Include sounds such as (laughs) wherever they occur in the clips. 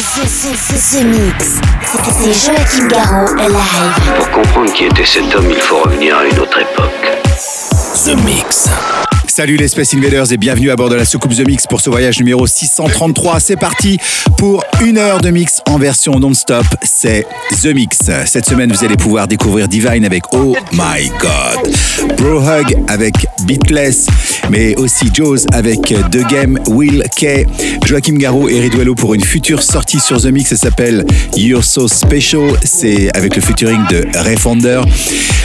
The, the, the, the Mix. C'est Joachim Garraud live. Pour comprendre qui était cet homme, il faut revenir à une autre époque. The Mix. Salut les Space Invaders et bienvenue à bord de la soucoupe The Mix pour ce voyage numéro 633. C'est parti pour une heure de mix en version non-stop. C'est The Mix. Cette semaine, vous allez pouvoir découvrir Divine avec Oh My God, Bro Hug avec Beatless, mais aussi Joe's avec The Game, Will K, Joachim Garraud et Riduello pour une future sortie sur The Mix. Ça s'appelle You're So Special. C'est avec le featuring de Ray.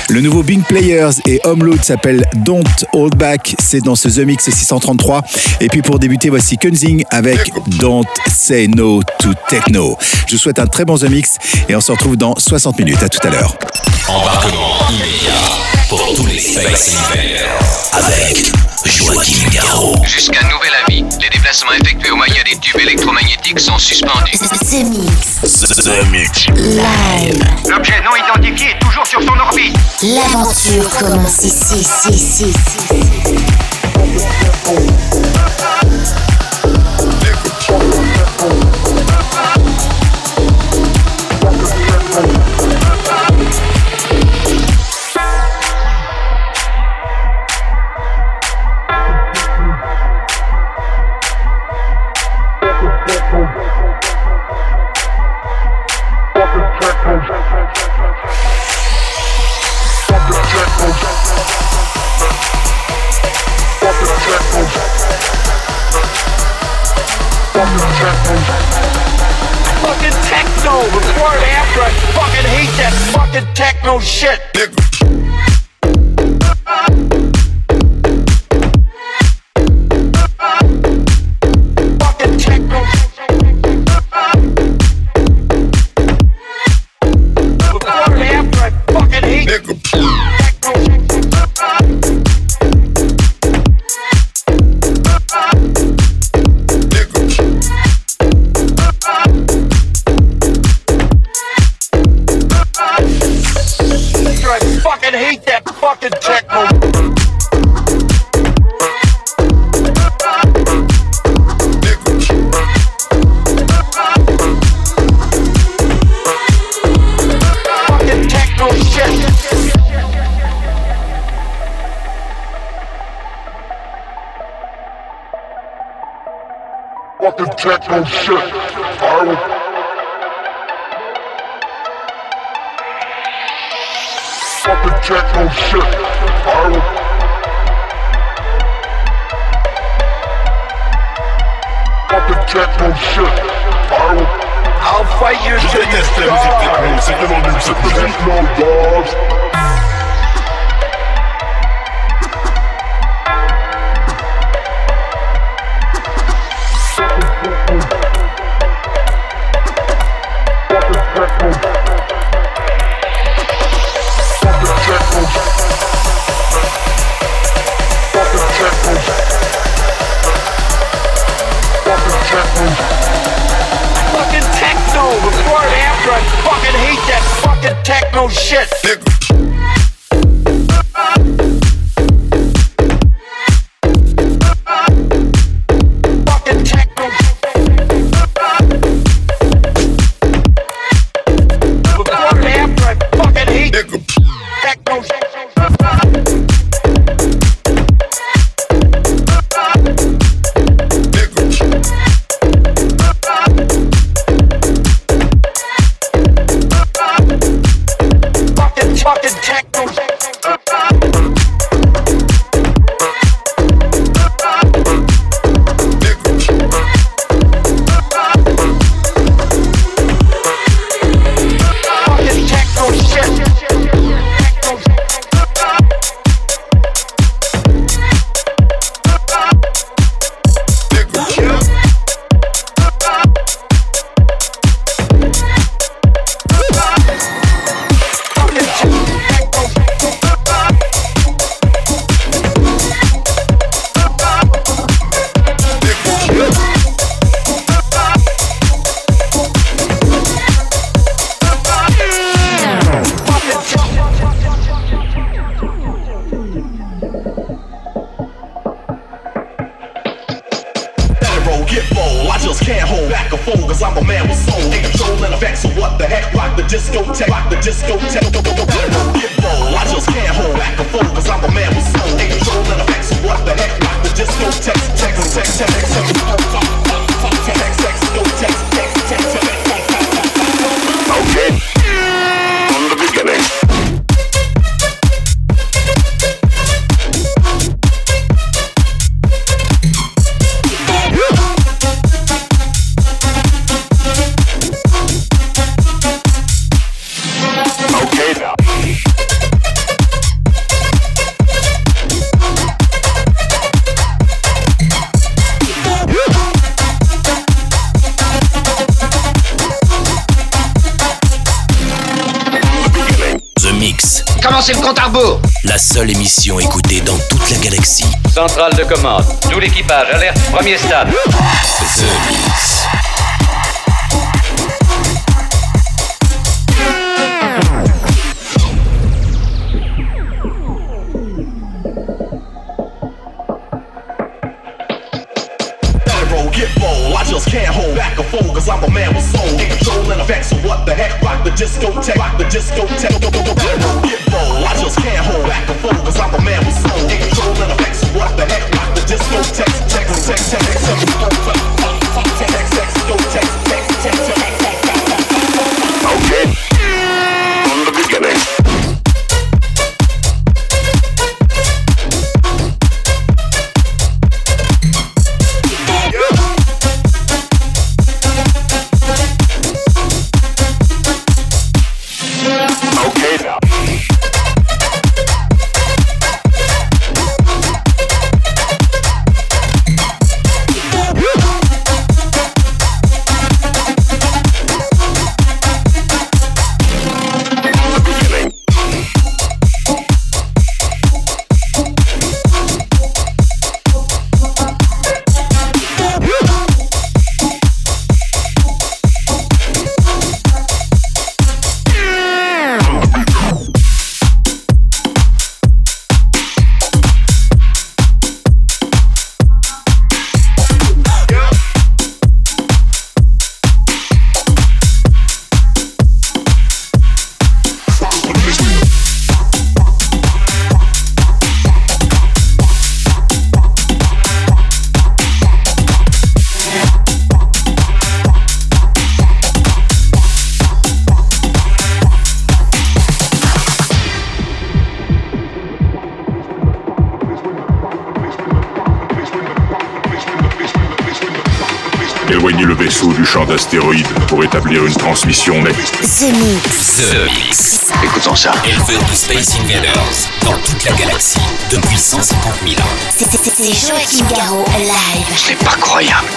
Le nouveau Bing Players et Homeload s'appelle Don't Hold Back. Dans ce The Mix 633. Et puis pour débuter, voici Kunzing avec Don't Say No to Techno. Je vous souhaite un très bon The Mix et on se retrouve dans 60 minutes. À tout à l'heure. Embarquement immédiat pour tous les Space Invaders avec Joachim Garraud. Jusqu'à nouvel avis, les déplacements effectués au moyen des tubes électromagnétiques sont suspendus. The Mix. The Mix. Live. L'objet non identifié est toujours sur son orbite. L'aventure commence ici, ici, ici, ici. Before and after. I fucking hate that fucking techno shit. Fucking nul cette musique. no dogs. Fucking techno before and after. I fucking hate that techno shit. Fucking seule émission écoutée dans toute la galaxie. Centrale de commande. Tout l'équipage, alerte, premier stade. The Mix. just can't hold back or fold, cause I'm a man with soul. In control and effects, so what the heck? Rock the discotheque, rock the discotheque. The Mix. The Mix. Écoutons ça. Éleveur de Space Invaders dans toute la galaxie depuis 150 000 ans. C'est Joachim Garraud live. C'est pas croyable.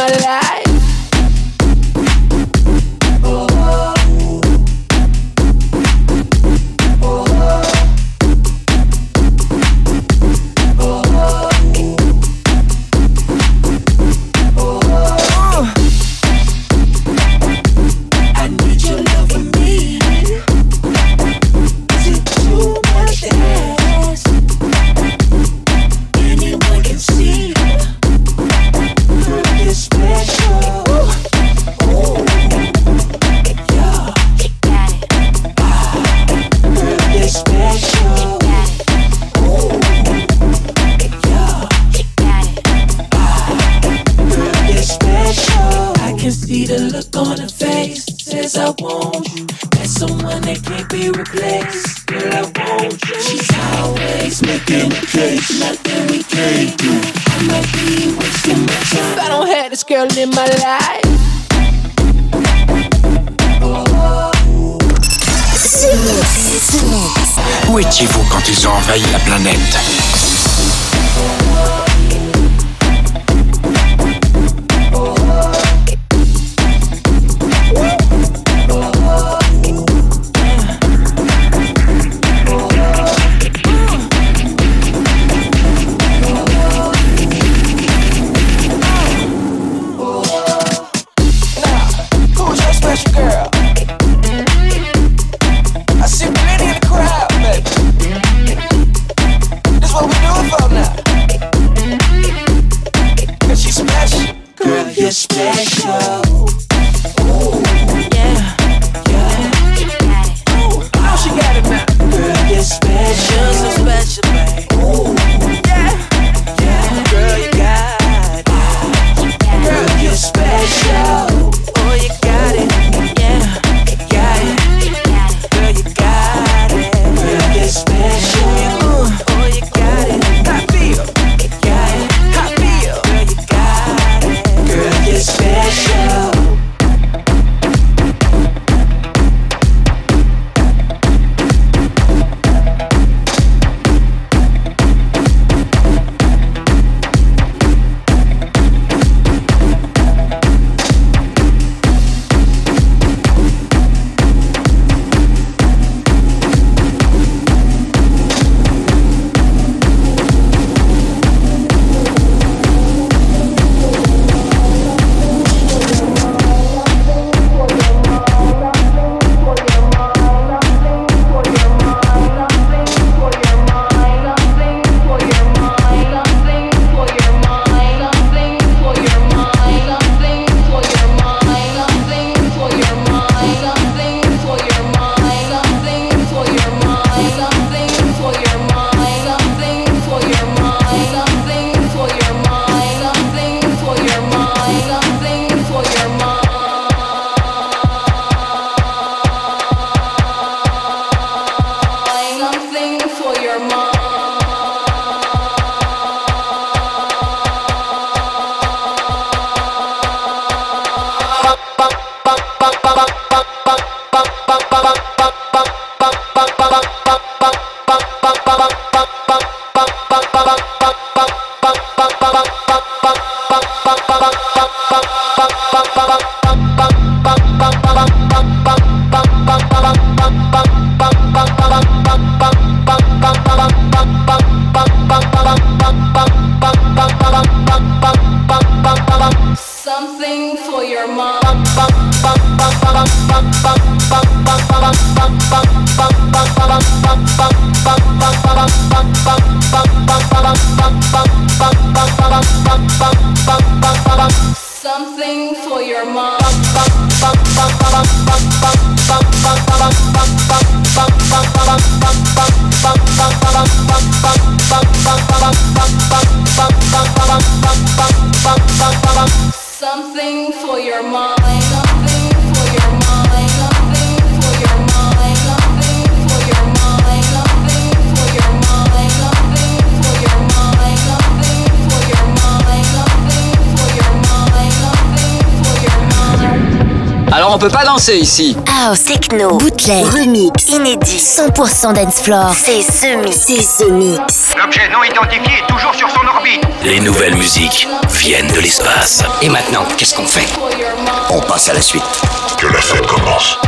My life. Étiez-vous quand ils ont envahi la planète peut pas danser ici. House, techno, bootleg, remix, inédit, 100% dance floor. C'est ce mix. C'est ce mix. L'objet non identifié est toujours sur son orbite. Les nouvelles musiques viennent de l'espace. Et maintenant, qu'est-ce qu'on fait? On passe à la suite. Que la fête commence.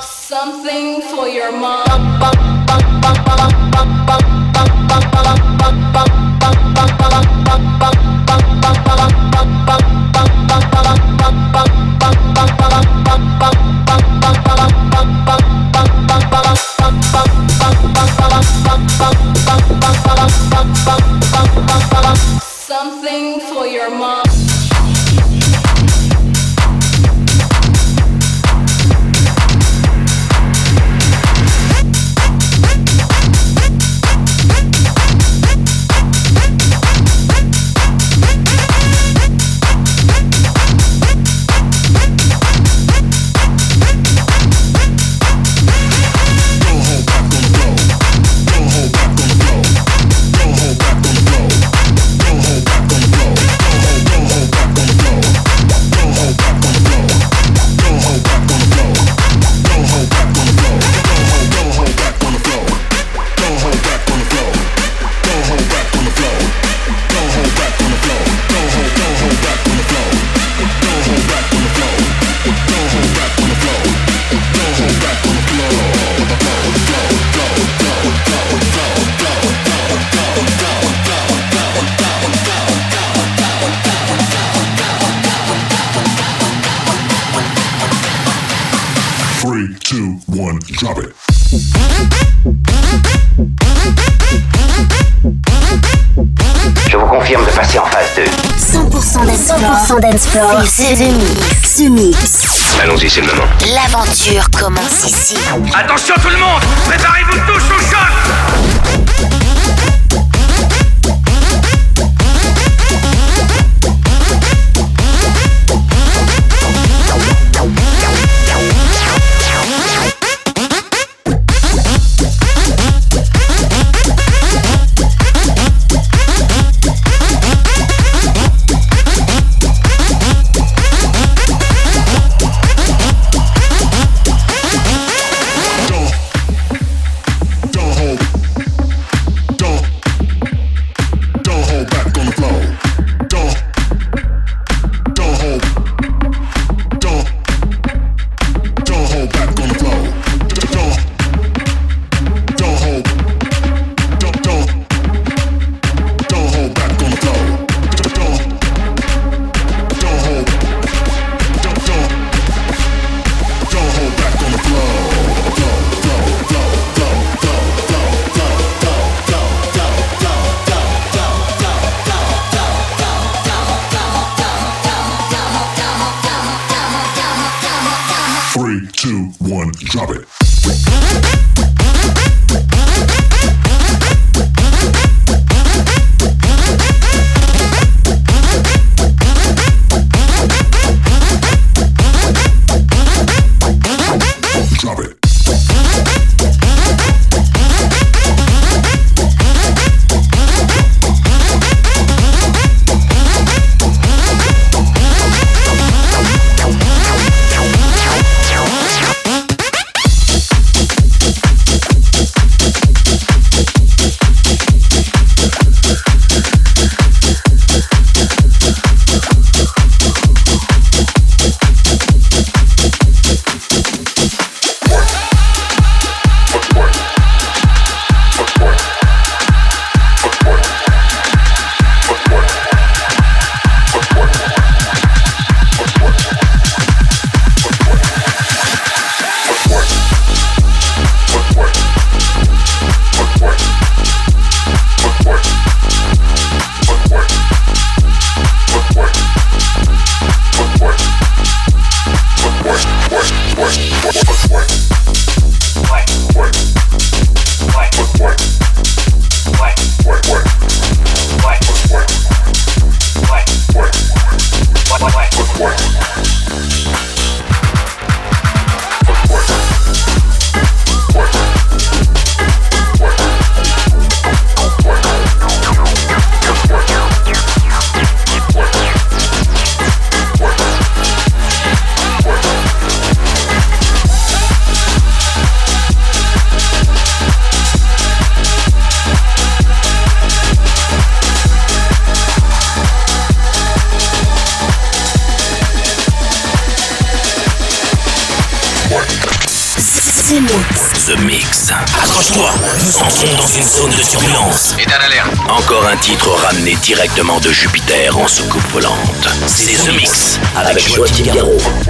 Something for your mom. Ce mix. Ce mix. Allons-y, c'est le moment. L'aventure commence ici. Attention tout le monde Préparez-vous tous au Mix avec Joachim Garraud.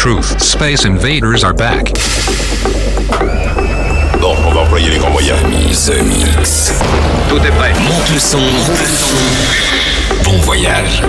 Truth. Space invaders are back. Bon, on va employer les grands moyens. The Mix. Tout est prêt. Monte le son. Monte le son. Bon voyage.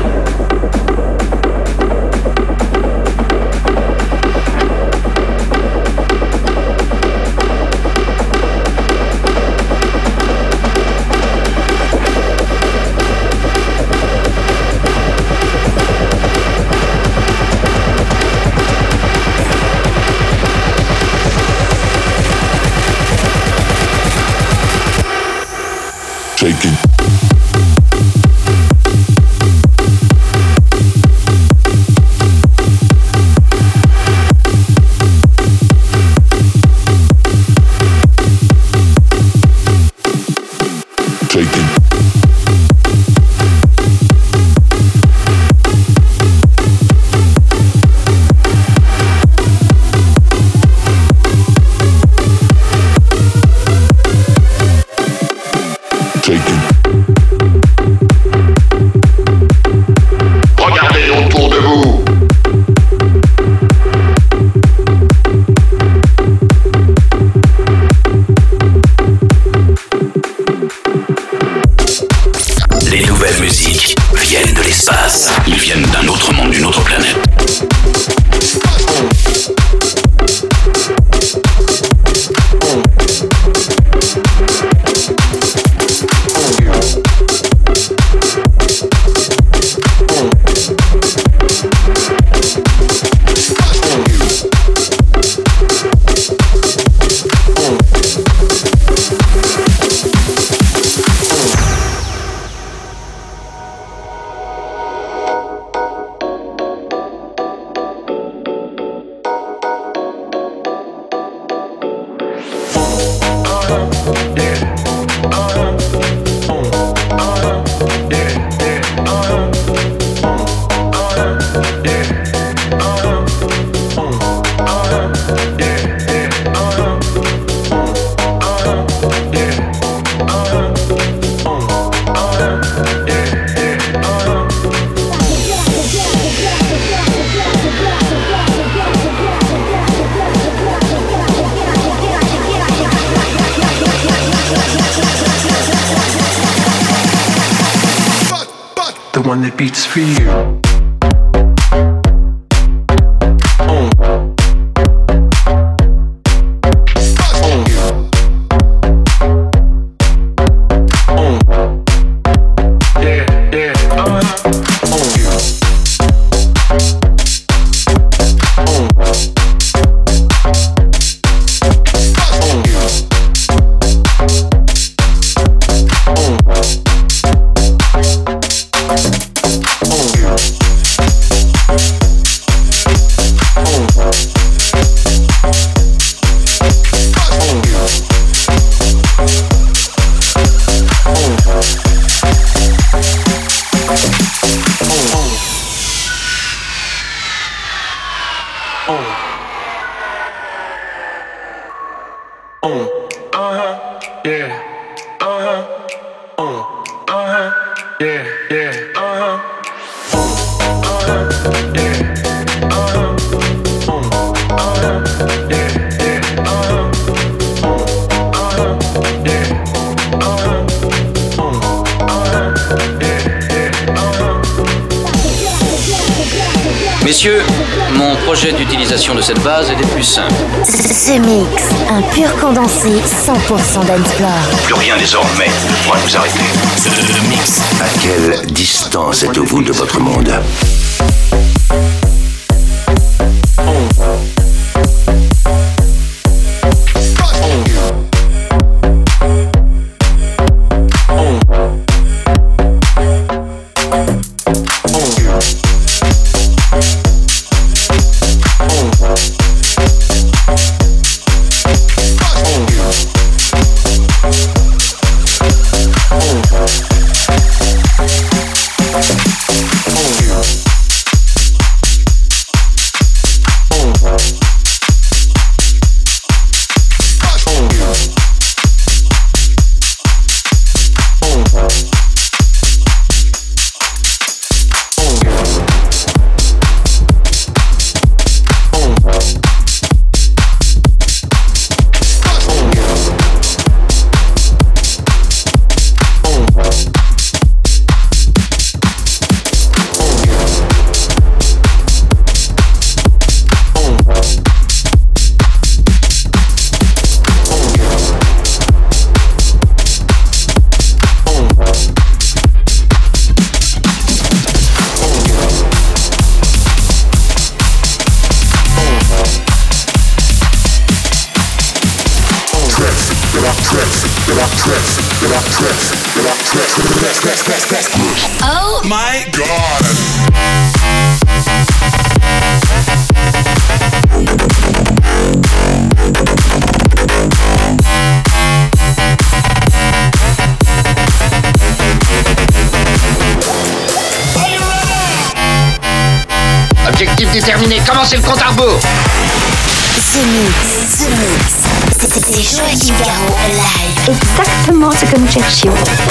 Un pur condensé 100% d'Ensplore. Plus rien désormais ne pourra nous arrêter. Le Mix. À quelle distance êtes-vous de votre monde?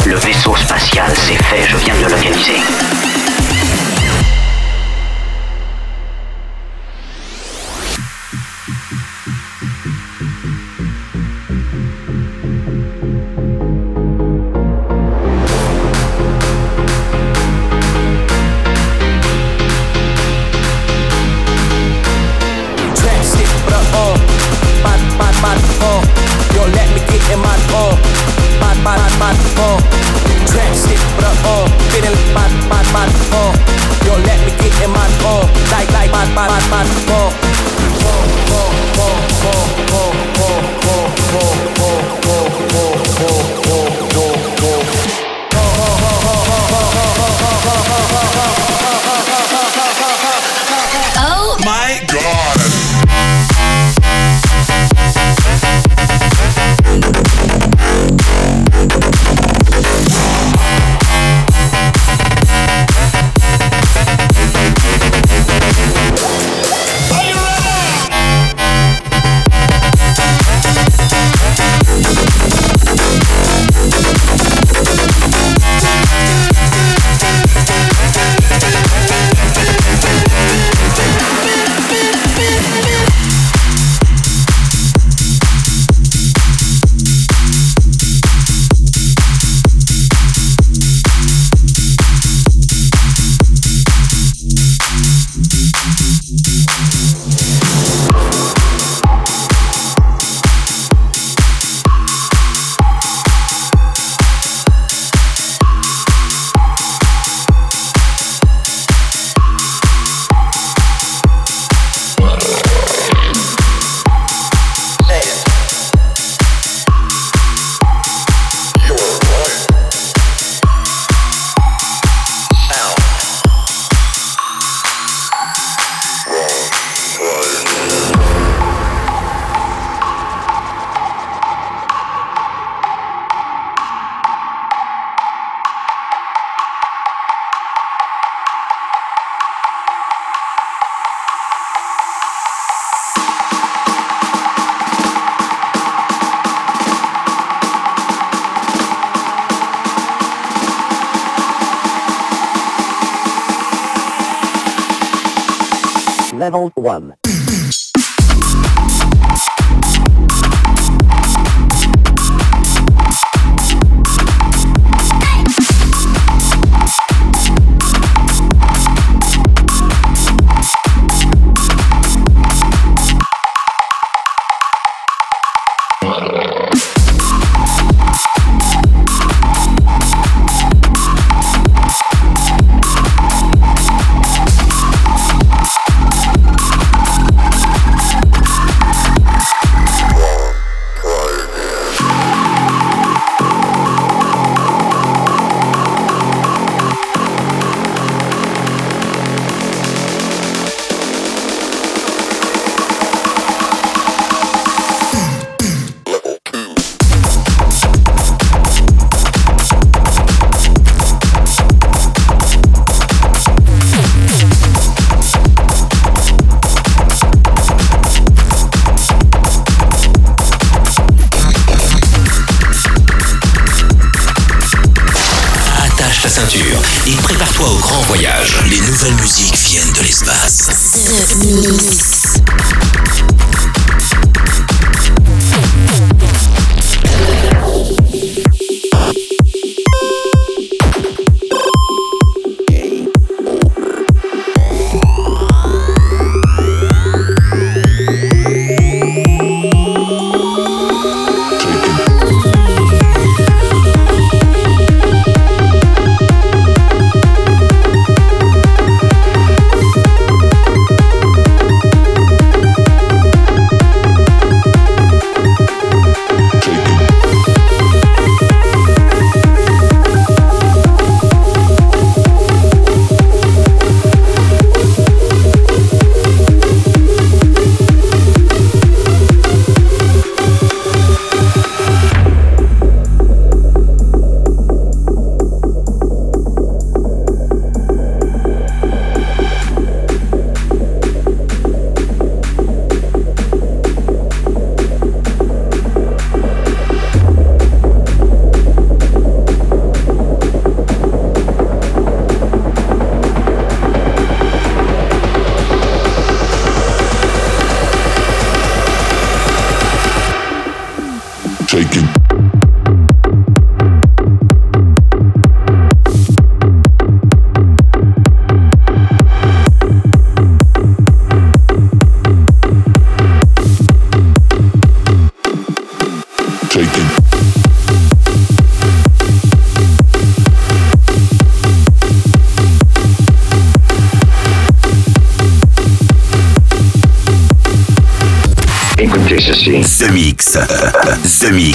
Le vaisseau spatial s'est fait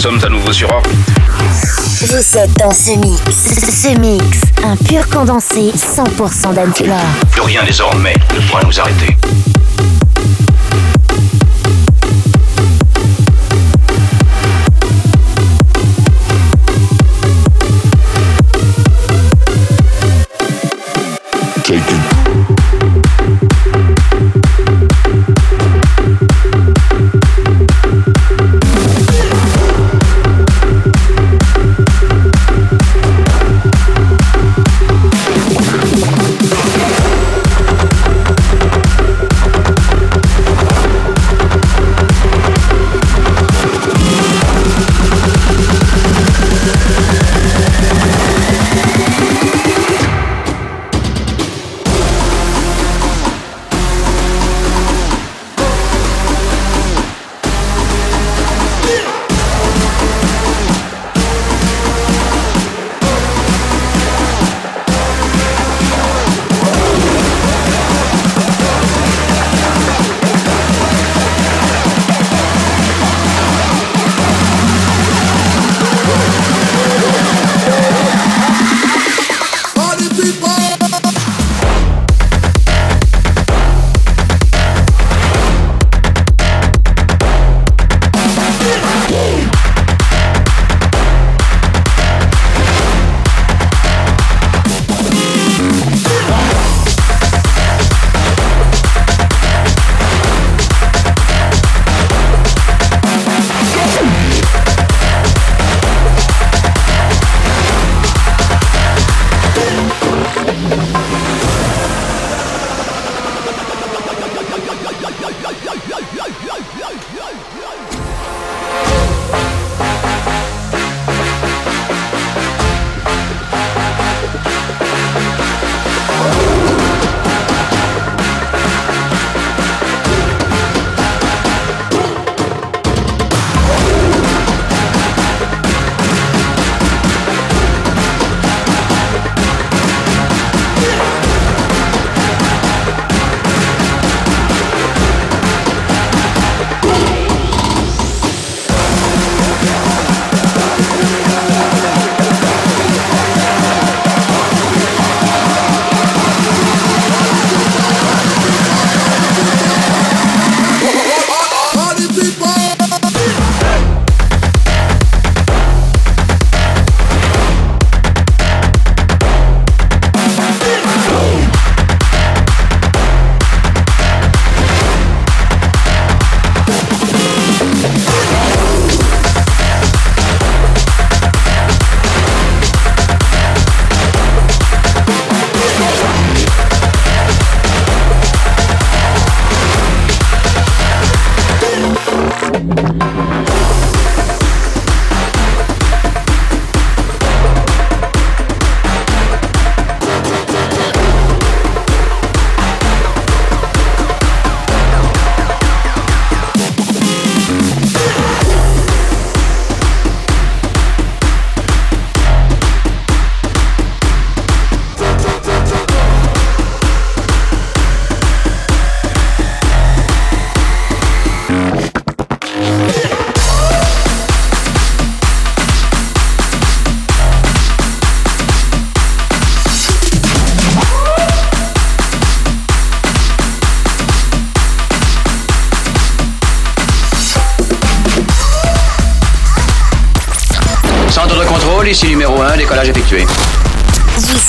Sommes à nouveau sur orbite. Vous êtes dans ce mix. Ce mix, un pur condensé 100% d'Anflore. Plus rien désormais ne pourra nous arrêter.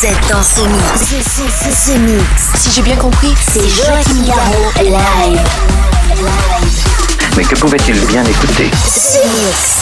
Vous êtes dans ce mix. Ce, ce, ce, ce mix. Si j'ai bien compris, C'est Joachim Garraud live. Mais que pouvait-il bien écouter? Ce mix.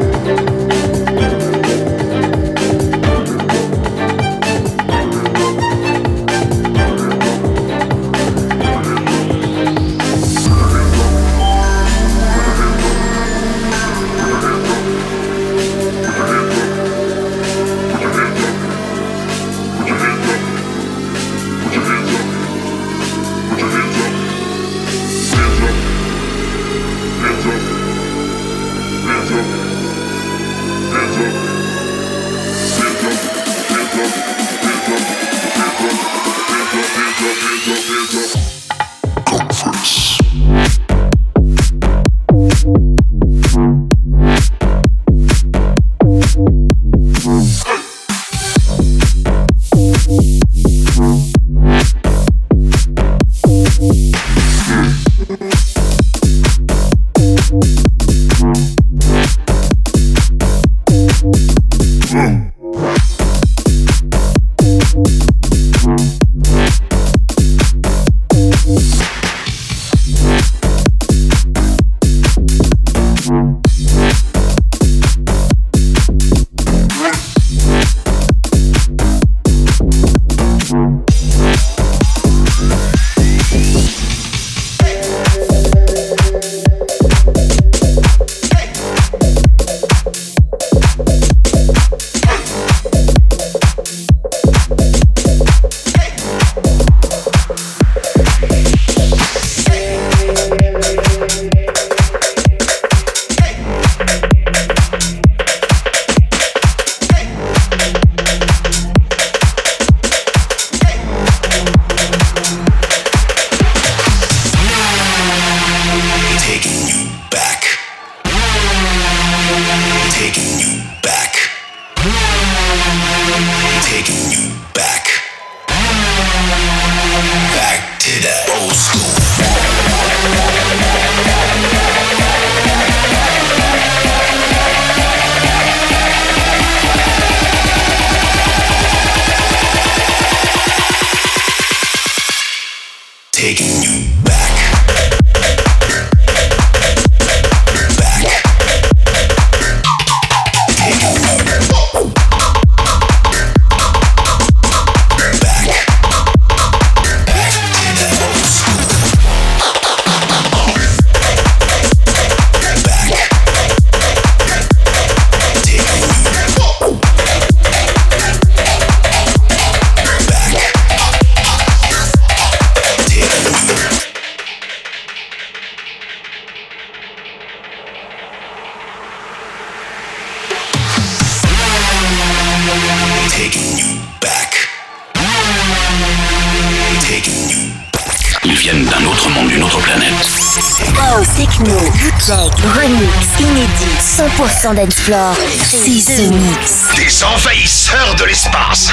100% dance floor. C'est The Mix. Des envahisseurs de l'espace.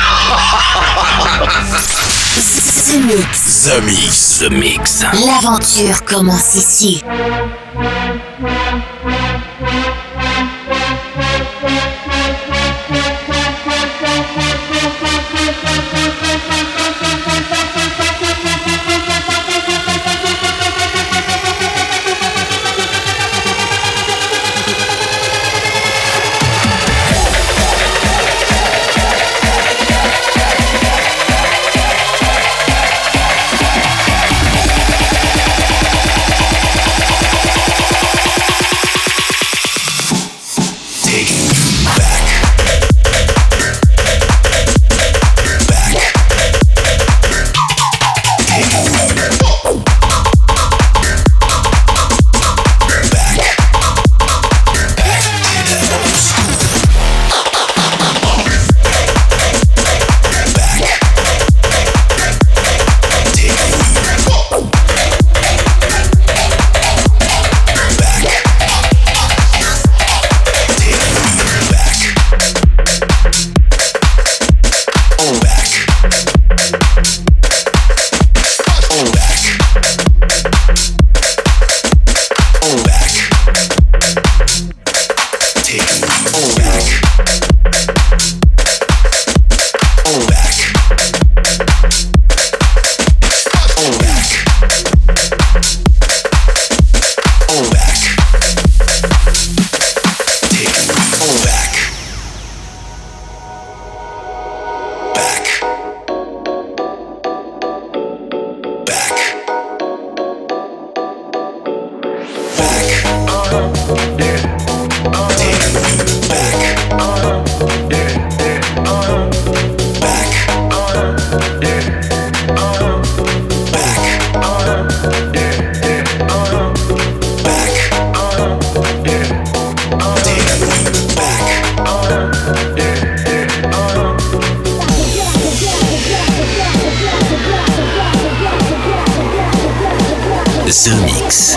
The (laughs) Mix. The Mix. The Mix. L'aventure commence ici.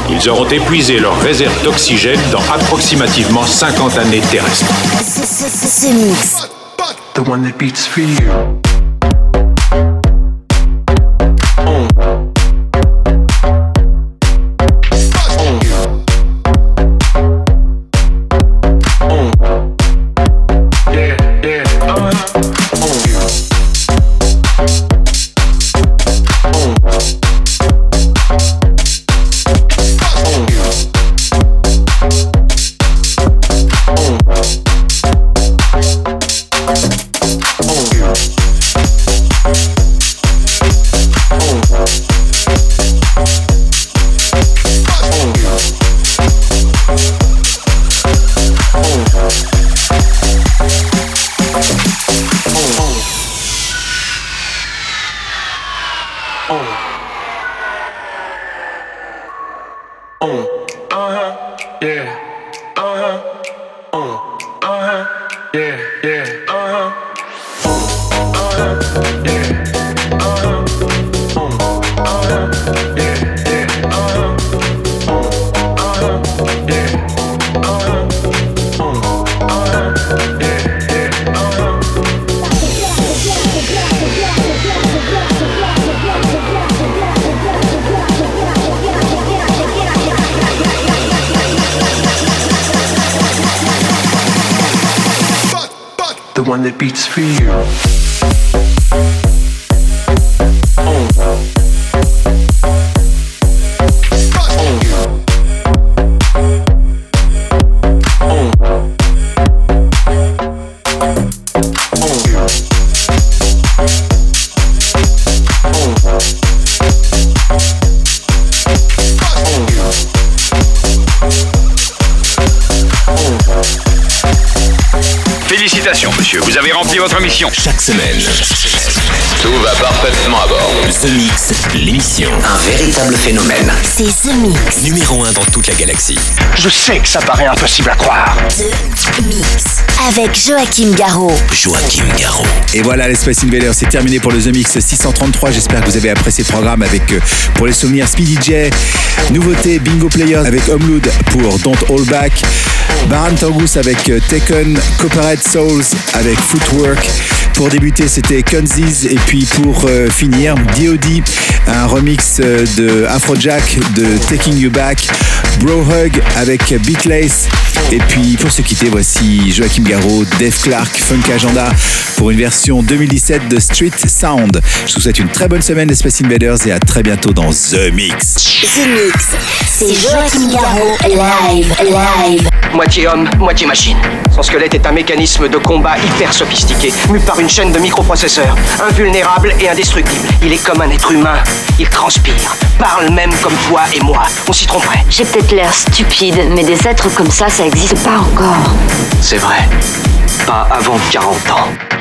Ils auront épuisé leurs réserves d'oxygène dans approximativement 50 années terrestres. The one that beats for you. Chaque semaine, Tout va parfaitement à. The Mix, l'émission. Un véritable phénomène. C'est The Mix. Numéro 1 dans toute la galaxie. Je sais que ça paraît impossible à croire. The Mix. Avec Joachim Garraud. Joachim Garraud. Et voilà, l'Espace Invader, c'est terminé pour le The Mix 633. J'espère que vous avez apprécié le programme avec, euh, pour les souvenirs, Speedy J. Nouveauté, Bingo Players avec Homeload pour Don't Hold Back. Baran Tangus avec euh, Taken. Copperhead Souls avec Footwork. Pour débuter, c'était Kunziz. Et puis pour euh, finir, D.O.D. Un remix euh, de Afrojack de Taking You Back. Bro Hug avec Beatlace. Et puis pour se quitter, voici Joachim Garraud, Dave Clark, Funk Agenda pour une version 2017 de Street Sound. Je vous souhaite une très bonne semaine d'Espace Invaders et à très bientôt dans The Mix. The Mix. C'est Joachim Garraud. Live. Live. Moitié homme, moitié machine. Son squelette est un mécanisme de combat hyper sophistiqué, mu par une chaîne de microprocesseurs, invulnérable et indestructible. Il est comme un être humain. Il transpire, parle même comme toi et moi. On s'y tromperait. J'ai peut-être l'air stupide, mais des êtres comme ça, ça existe pas encore. C'est vrai. Pas avant 40 ans.